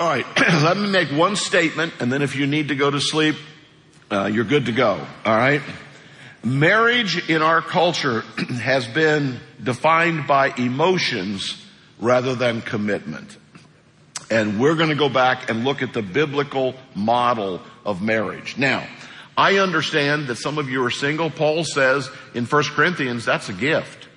All right, let me make one statement, and then if you need to go to sleep, uh, you're good to go. All right? Marriage in our culture has been defined by emotions rather than commitment. And we're going to go back and look at the biblical model of marriage. Now, I understand that some of you are single. Paul says in 1 Corinthians that's a gift.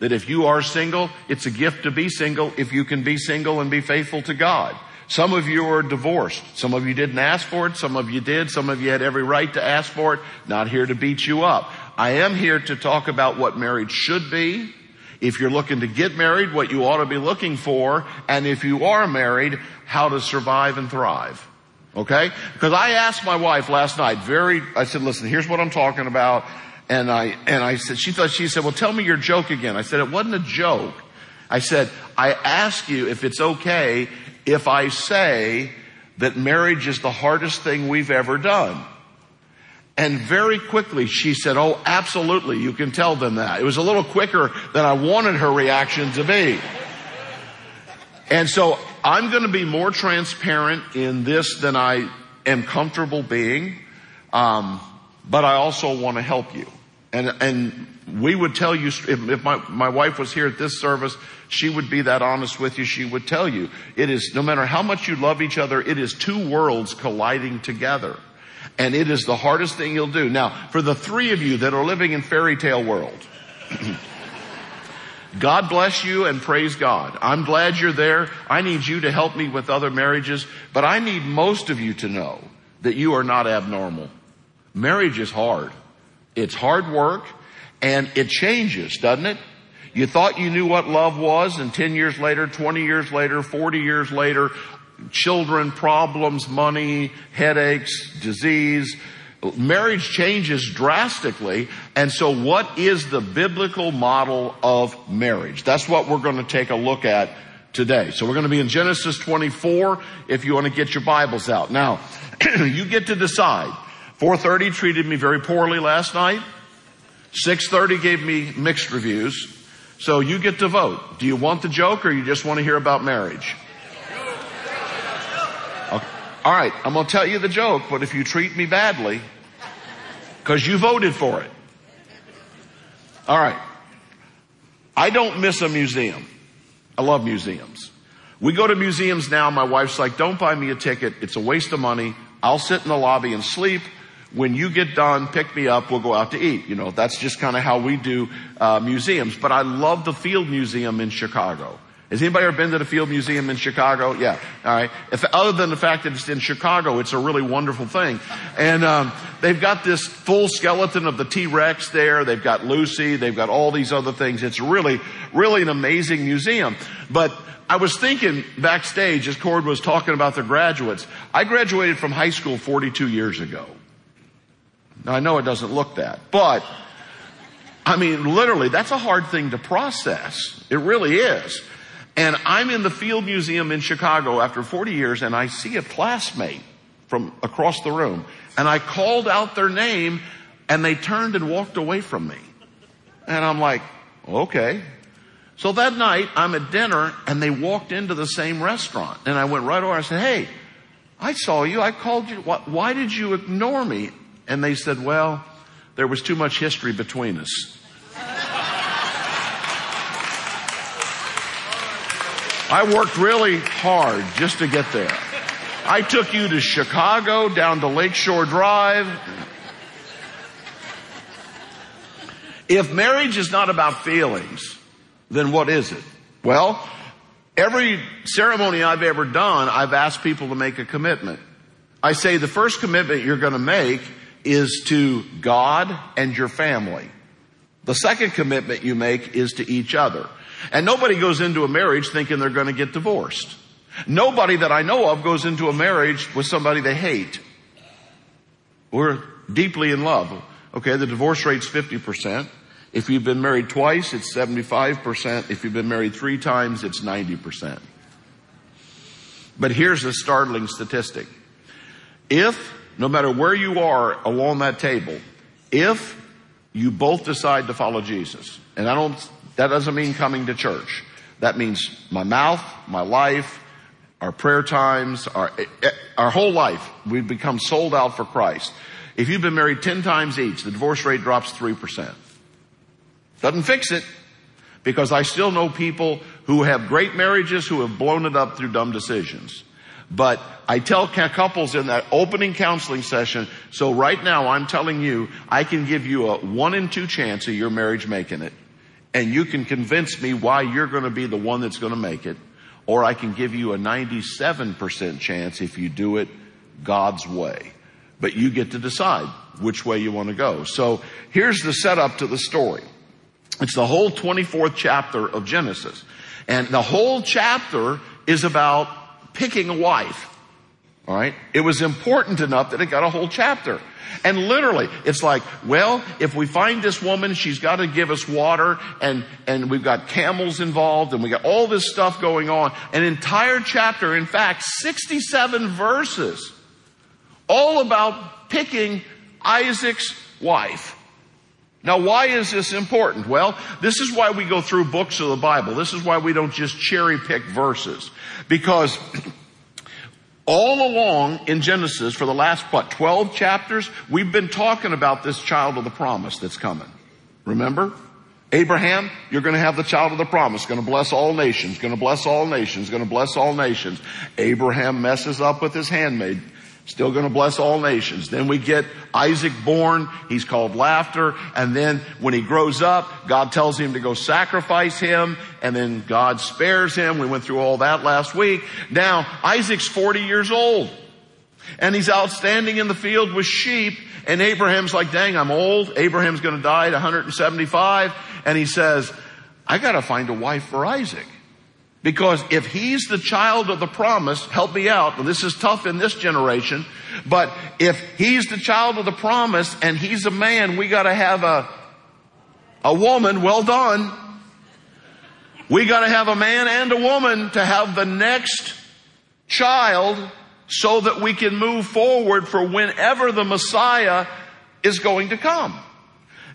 That if you are single, it's a gift to be single if you can be single and be faithful to God. Some of you are divorced. Some of you didn't ask for it. Some of you did. Some of you had every right to ask for it. Not here to beat you up. I am here to talk about what marriage should be. If you're looking to get married, what you ought to be looking for. And if you are married, how to survive and thrive. Okay? Because I asked my wife last night very, I said, listen, here's what I'm talking about. And I, and I said, she thought, she said, well, tell me your joke again. I said, it wasn't a joke. I said, I ask you if it's okay if I say that marriage is the hardest thing we've ever done. And very quickly she said, Oh, absolutely. You can tell them that. It was a little quicker than I wanted her reaction to be. And so I'm going to be more transparent in this than I am comfortable being. Um, but I also want to help you. And, and we would tell you, if, if my, my wife was here at this service, she would be that honest with you. She would tell you, it is, no matter how much you love each other, it is two worlds colliding together. And it is the hardest thing you'll do. Now, for the three of you that are living in fairy tale world, God bless you and praise God. I'm glad you're there. I need you to help me with other marriages, but I need most of you to know that you are not abnormal. Marriage is hard. It's hard work and it changes, doesn't it? You thought you knew what love was and 10 years later, 20 years later, 40 years later, children, problems, money, headaches, disease, marriage changes drastically. And so what is the biblical model of marriage? That's what we're going to take a look at today. So we're going to be in Genesis 24 if you want to get your Bibles out. Now, you get to decide. 430 treated me very poorly last night. 630 gave me mixed reviews. So you get to vote. Do you want the joke or you just want to hear about marriage? Okay. All right, I'm going to tell you the joke, but if you treat me badly, because you voted for it. All right. I don't miss a museum. I love museums. We go to museums now. My wife's like, don't buy me a ticket. It's a waste of money. I'll sit in the lobby and sleep when you get done, pick me up, we'll go out to eat. You know, that's just kind of how we do uh, museums. But I love the Field Museum in Chicago. Has anybody ever been to the Field Museum in Chicago? Yeah. All right. If, other than the fact that it's in Chicago, it's a really wonderful thing. And um, they've got this full skeleton of the T-Rex there. They've got Lucy. They've got all these other things. It's really, really an amazing museum. But I was thinking backstage as Cord was talking about the graduates. I graduated from high school 42 years ago. Now I know it doesn't look that, but I mean, literally, that's a hard thing to process. It really is. And I'm in the Field Museum in Chicago after 40 years and I see a classmate from across the room and I called out their name and they turned and walked away from me. And I'm like, okay. So that night I'm at dinner and they walked into the same restaurant and I went right over and I said, hey, I saw you. I called you. Why did you ignore me? And they said, well, there was too much history between us. I worked really hard just to get there. I took you to Chicago, down to Lakeshore Drive. If marriage is not about feelings, then what is it? Well, every ceremony I've ever done, I've asked people to make a commitment. I say the first commitment you're going to make is to God and your family. The second commitment you make is to each other. And nobody goes into a marriage thinking they're going to get divorced. Nobody that I know of goes into a marriage with somebody they hate. We're deeply in love. Okay, the divorce rate's 50%. If you've been married twice, it's 75%. If you've been married three times, it's 90%. But here's a startling statistic. If no matter where you are along that table, if you both decide to follow Jesus, and I don't, that doesn't mean coming to church. That means my mouth, my life, our prayer times, our, eh, eh, our whole life, we've become sold out for Christ. If you've been married 10 times each, the divorce rate drops 3%. Doesn't fix it because I still know people who have great marriages who have blown it up through dumb decisions. But I tell couples in that opening counseling session, so right now I'm telling you, I can give you a one in two chance of your marriage making it. And you can convince me why you're going to be the one that's going to make it. Or I can give you a 97% chance if you do it God's way. But you get to decide which way you want to go. So here's the setup to the story. It's the whole 24th chapter of Genesis. And the whole chapter is about picking a wife. All right. It was important enough that it got a whole chapter. And literally, it's like, well, if we find this woman, she's got to give us water and, and we've got camels involved and we got all this stuff going on. An entire chapter, in fact, 67 verses, all about picking Isaac's wife. Now, why is this important? Well, this is why we go through books of the Bible. This is why we don't just cherry pick verses. Because all along in Genesis for the last, what, 12 chapters, we've been talking about this child of the promise that's coming. Remember? Abraham, you're going to have the child of the promise, going to bless all nations, going to bless all nations, going to bless all nations. Abraham messes up with his handmaid. Still to bless all nations. Then we get Isaac born. He's called laughter. And then when he grows up, God tells him to go sacrifice him. And then God spares him. We went through all that last week. Now Isaac's 40 years old. And he's out standing in the field with sheep. And Abraham's like, dang, I'm old. Abraham's to die at 175. And he says, I got to find a wife for Isaac. Because if he's the child of the promise, help me out. This is tough in this generation. But if he's the child of the promise and he's a man, we gotta have a, a woman, well done. We gotta have a man and a woman to have the next child so that we can move forward for whenever the Messiah is going to come.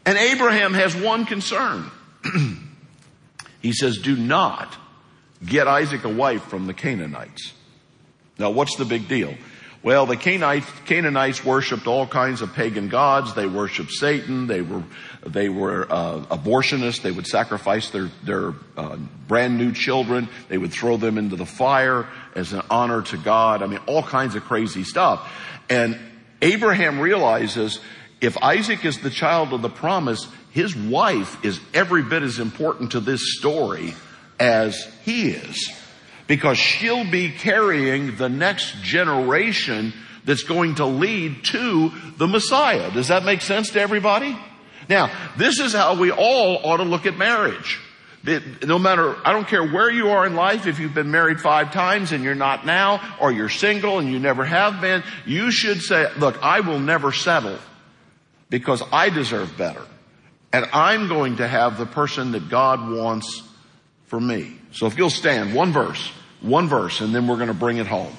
And Abraham has one concern. he says, do not get Isaac a wife from the Canaanites. Now what's the big deal? Well, the Canaanites, Canaanites worshipped all kinds of pagan gods. They worshipped Satan. They were, they were uh, abortionists. They would sacrifice their their uh, brand new children. They would throw them into the fire as an honor to God. I mean, all kinds of crazy stuff. And Abraham realizes if Isaac is the child of the promise, his wife is every bit as important to this story as he is. Because she'll be carrying the next generation that's going to lead to the Messiah. Does that make sense to everybody? Now, this is how we all ought to look at marriage. No matter, I don't care where you are in life, if you've been married five times and you're not now, or you're single and you never have been, you should say, look, I will never settle because I deserve better. And I'm going to have the person that God wants for me. So if you'll stand, one verse, one verse, and then we're going to bring it home.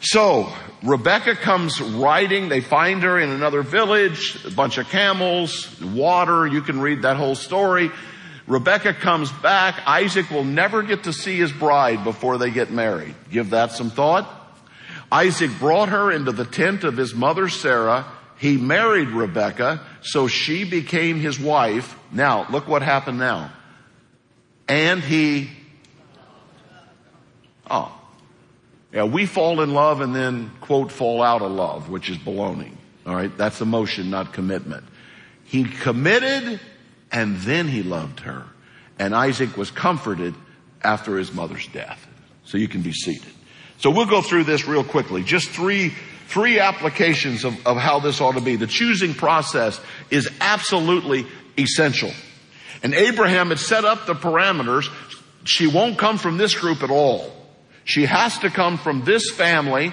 So Rebecca comes riding. They find her in another village, a bunch of camels, water. You can read that whole story. Rebecca comes back. Isaac will never get to see his bride before they get married. Give that some thought. Isaac brought her into the tent of his mother Sarah. He married Rebecca, so she became his wife. Now, look what happened now and he, oh, yeah, we fall in love and then quote fall out of love, which is baloney. All right. That's emotion, not commitment. He committed and then he loved her. And Isaac was comforted after his mother's death. So you can be seated. So we'll go through this real quickly. Just three, three applications of, of how this ought to be. The choosing process is absolutely essential. And Abraham had set up the parameters. She won't come from this group at all. She has to come from this family.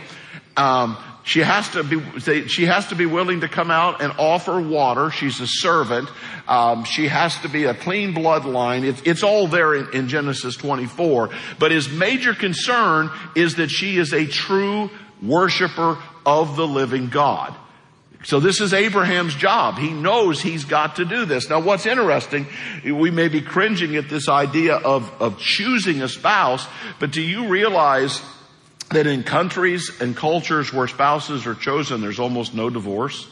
Um, she has to be, she has to be willing to come out and offer water. She's a servant. Um, she has to be a clean bloodline. It's, it's all there in, in Genesis 24. But his major concern is that she is a true worshiper of the living God. So this is Abraham's job. He knows he's got to do this. Now what's interesting, we may be cringing at this idea of, of choosing a spouse, but do you realize that in countries and cultures where spouses are chosen, there's almost no divorce?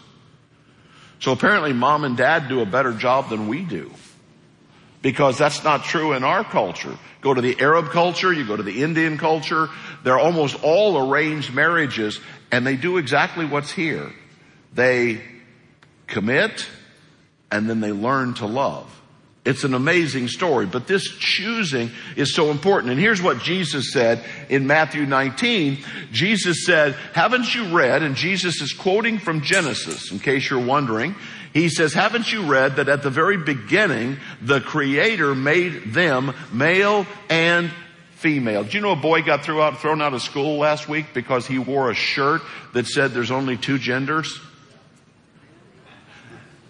So apparently mom and dad do a better job than we do. Because that's not true in our culture. Go to the Arab culture, you go to the Indian culture, they're almost all arranged marriages and they do exactly what's here. They commit and then they learn to love. It's an amazing story, but this choosing is so important. And here's what Jesus said in Matthew 19. Jesus said, haven't you read, and Jesus is quoting from Genesis, in case you're wondering. He says, haven't you read that at the very beginning, the creator made them male and female. Do you know a boy got thrown out, thrown out of school last week because he wore a shirt that said there's only two genders?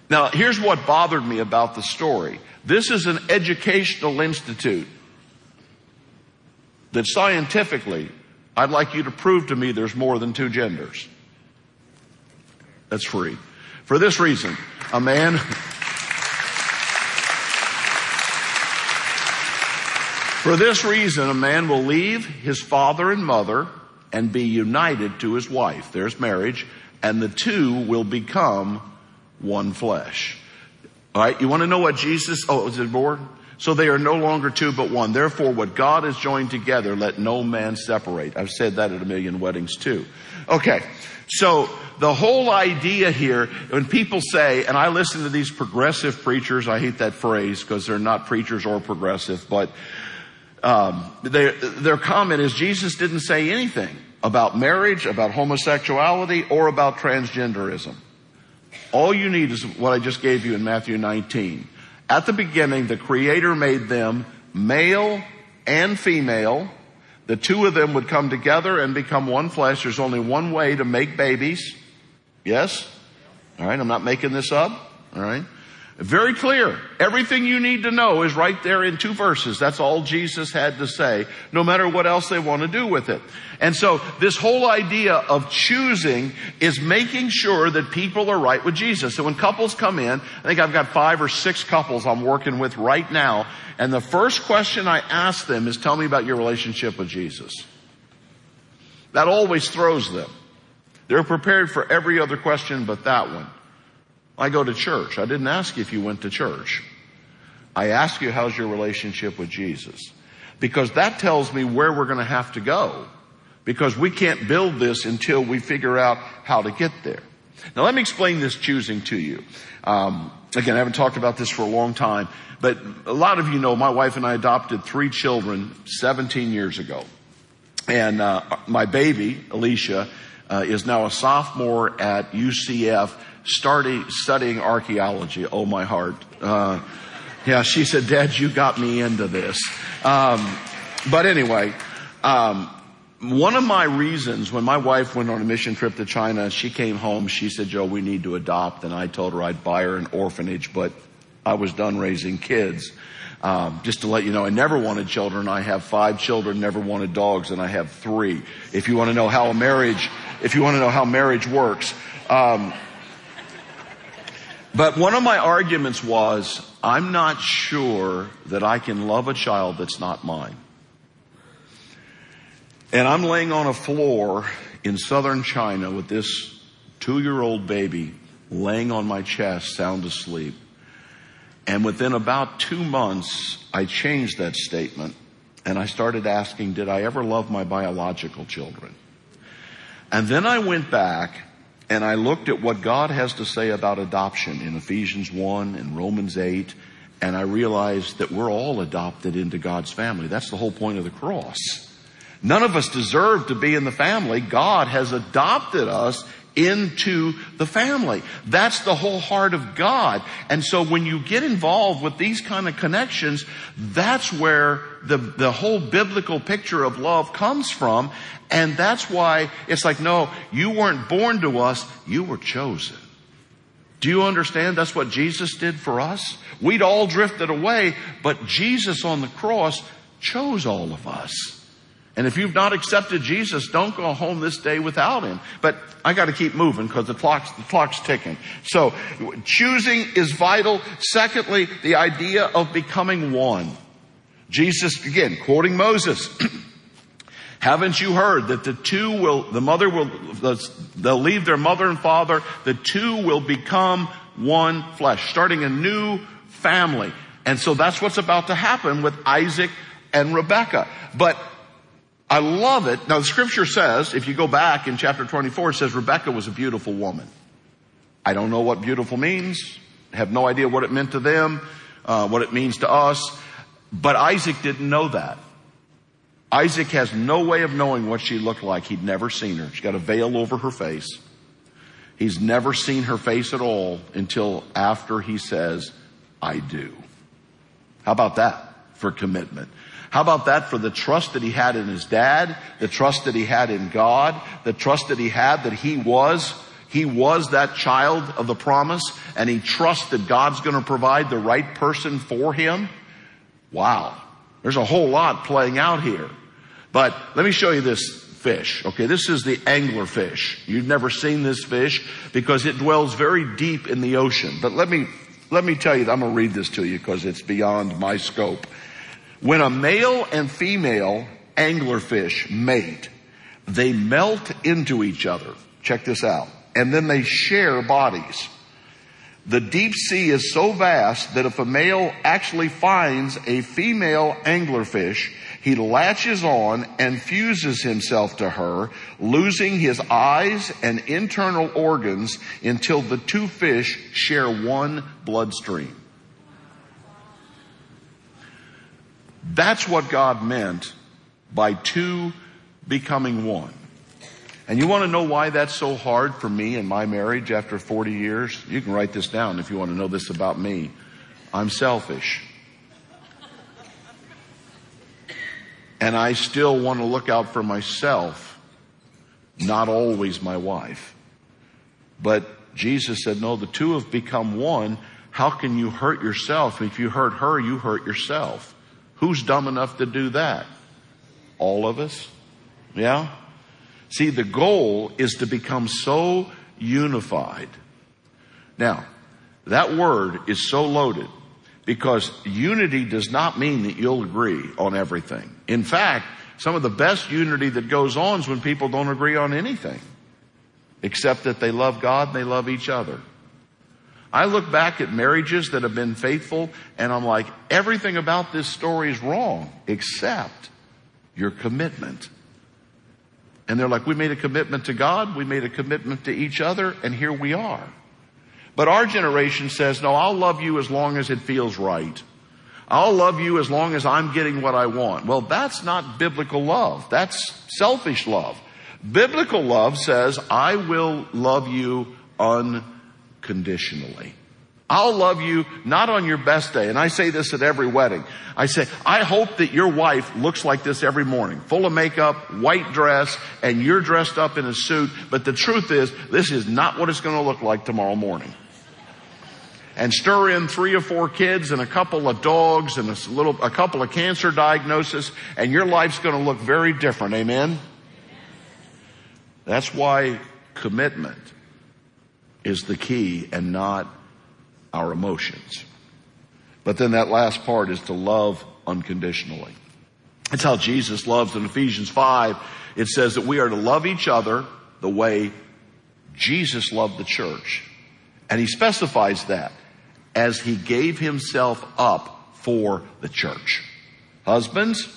Now, here's what bothered me about the story. This is an educational institute that scientifically, I'd like you to prove to me there's more than two genders. That's free. For this reason, a man, for this reason, a man will leave his father and mother and be united to his wife. There's marriage. And the two will become one flesh. All right, you want to know what Jesus, oh, is it board? So they are no longer two but one. Therefore, what God has joined together, let no man separate. I've said that at a million weddings too. Okay. So the whole idea here, when people say, and I listen to these progressive preachers, I hate that phrase because they're not preachers or progressive, but um, their comment is Jesus didn't say anything about marriage, about homosexuality, or about transgenderism. All you need is what I just gave you in Matthew 19. At the beginning, the Creator made them male and female. The two of them would come together and become one flesh. There's only one way to make babies. Yes? Alright, I'm not making this up. Alright? Very clear. Everything you need to know is right there in two verses. That's all Jesus had to say, no matter what else they want to do with it. And so this whole idea of choosing is making sure that people are right with Jesus. So when couples come in, I think I've got five or six couples I'm working with right now, and the first question I ask them is tell me about your relationship with Jesus. That always throws them. They're prepared for every other question but that one. I go to church. I didn't ask you if you went to church. I ask you how's your relationship with Jesus? Because that tells me where we're going to have to go. Because we can't build this until we figure out how to get there. Now let me explain this choosing to you. Um, again, I haven't talked about this for a long time, but a lot of you know my wife and I adopted three children 17 years ago. And uh, my baby, Alicia, uh, is now a sophomore at UCF starting studying archaeology. Oh, my heart. Uh, yeah, she said, Dad, you got me into this. Um, but anyway, um, one of my reasons when my wife went on a mission trip to China, she came home, she said, Joe, we need to adopt. And I told her I'd buy her an orphanage, but I was done raising kids. Um, just to let you know, I never wanted children. I have five children, never wanted dogs, and I have three. If you want to know how a marriage, if you want to know how marriage works, um, but one of my arguments was, I'm not sure that I can love a child that's not mine. And I'm laying on a floor in southern China with this two year old baby laying on my chest, sound asleep. And within about two months, I changed that statement and I started asking, did I ever love my biological children? And then I went back and I looked at what God has to say about adoption in Ephesians 1 and Romans 8, and I realized that we're all adopted into God's family. That's the whole point of the cross. None of us deserve to be in the family. God has adopted us into the family. That's the whole heart of God. And so when you get involved with these kind of connections, that's where the, the whole biblical picture of love comes from. And that's why it's like, no, you weren't born to us, you were chosen. Do you understand? That's what Jesus did for us. We'd all drifted away, but Jesus on the cross chose all of us. And if you've not accepted Jesus, don't go home this day without him. But I gotta keep moving because the clock's, the clock's ticking. So, choosing is vital. Secondly, the idea of becoming one. Jesus, again, quoting Moses, Haven't you heard that the two will, the mother will, they'll leave their mother and father, the two will become one flesh, starting a new family. And so that's what's about to happen with Isaac and Rebecca. But I love it. Now the scripture says, if you go back in chapter 24, it says Rebecca was a beautiful woman. I don't know what beautiful means. Have no idea what it meant to them, uh, what it means to us. But Isaac didn't know that. Isaac has no way of knowing what she looked like. He'd never seen her. She's got a veil over her face. He's never seen her face at all until after he says, I do. How about that for commitment? How about that for the trust that he had in his dad, the trust that he had in God, the trust that he had that he was, he was that child of the promise and he trusted God's going to provide the right person for him? Wow. There's a whole lot playing out here. But let me show you this fish. Okay, this is the angler fish. You've never seen this fish because it dwells very deep in the ocean. But let me, let me tell you, I'm gonna read this to you because it's beyond my scope. When a male and female anglerfish mate, they melt into each other. Check this out. And then they share bodies. The deep sea is so vast that if a male actually finds a female anglerfish, he latches on and fuses himself to her, losing his eyes and internal organs until the two fish share one bloodstream. That's what God meant by two becoming one. And you want to know why that's so hard for me in my marriage after 40 years? You can write this down if you want to know this about me. I'm selfish. And I still want to look out for myself, not always my wife. But Jesus said, no, the two have become one. How can you hurt yourself? If you hurt her, you hurt yourself. Who's dumb enough to do that? All of us? Yeah? See, the goal is to become so unified. Now, that word is so loaded because unity does not mean that you'll agree on everything. In fact, some of the best unity that goes on is when people don't agree on anything, except that they love God and they love each other. I look back at marriages that have been faithful and I'm like, everything about this story is wrong except your commitment. And they're like, we made a commitment to God, we made a commitment to each other, and here we are. But our generation says, no, I'll love you as long as it feels right. I'll love you as long as I'm getting what I want. Well, that's not biblical love. That's selfish love. Biblical love says, I will love you unconditionally. I'll love you not on your best day. And I say this at every wedding. I say, I hope that your wife looks like this every morning, full of makeup, white dress, and you're dressed up in a suit. But the truth is, this is not what it's going to look like tomorrow morning and stir in three or four kids and a couple of dogs and a little, a couple of cancer diagnoses and your life's going to look very different. Amen. That's why commitment is the key and not our emotions. But then that last part is to love unconditionally. That's how Jesus loves in Ephesians 5. It says that we are to love each other the way Jesus loved the church. And he specifies that as he gave himself up for the church. Husbands,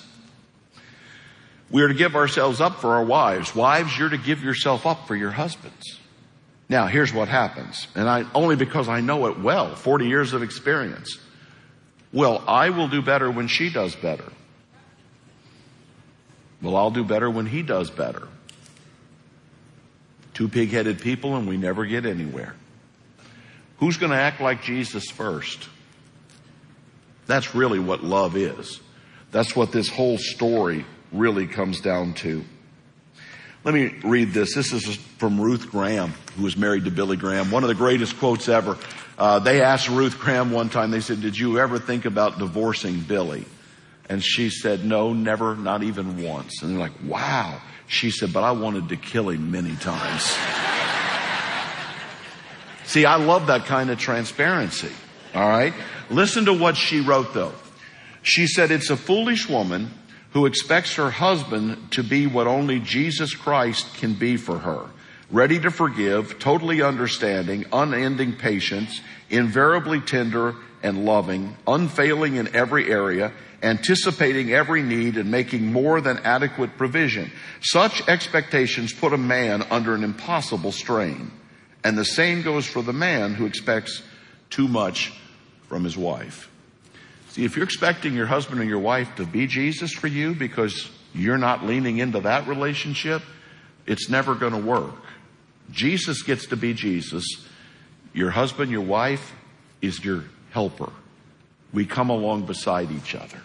we are to give ourselves up for our wives. Wives, you're to give yourself up for your husbands. Now, here's what happens, and I, only because I know it well, 40 years of experience. Well, I will do better when she does better. Well, I'll do better when he does better. Two pig-headed people and we never get anywhere. Who's going to act like Jesus first? That's really what love is. That's what this whole story really comes down to. Let me read this. This is from Ruth Graham, who was married to Billy Graham. One of the greatest quotes ever. Uh, they asked Ruth Graham one time, they said, did you ever think about divorcing Billy? And she said, no, never, not even once. And they're like, wow. She said, but I wanted to kill him many times. See, I love that kind of transparency. All right. Listen to what she wrote though. She said, it's a foolish woman who expects her husband to be what only Jesus Christ can be for her. Ready to forgive, totally understanding, unending patience, invariably tender and loving, unfailing in every area, anticipating every need and making more than adequate provision. Such expectations put a man under an impossible strain. And the same goes for the man who expects too much from his wife. See, if you're expecting your husband or your wife to be Jesus for you because you're not leaning into that relationship, it's never going to work. Jesus gets to be Jesus. Your husband, your wife is your helper. We come along beside each other.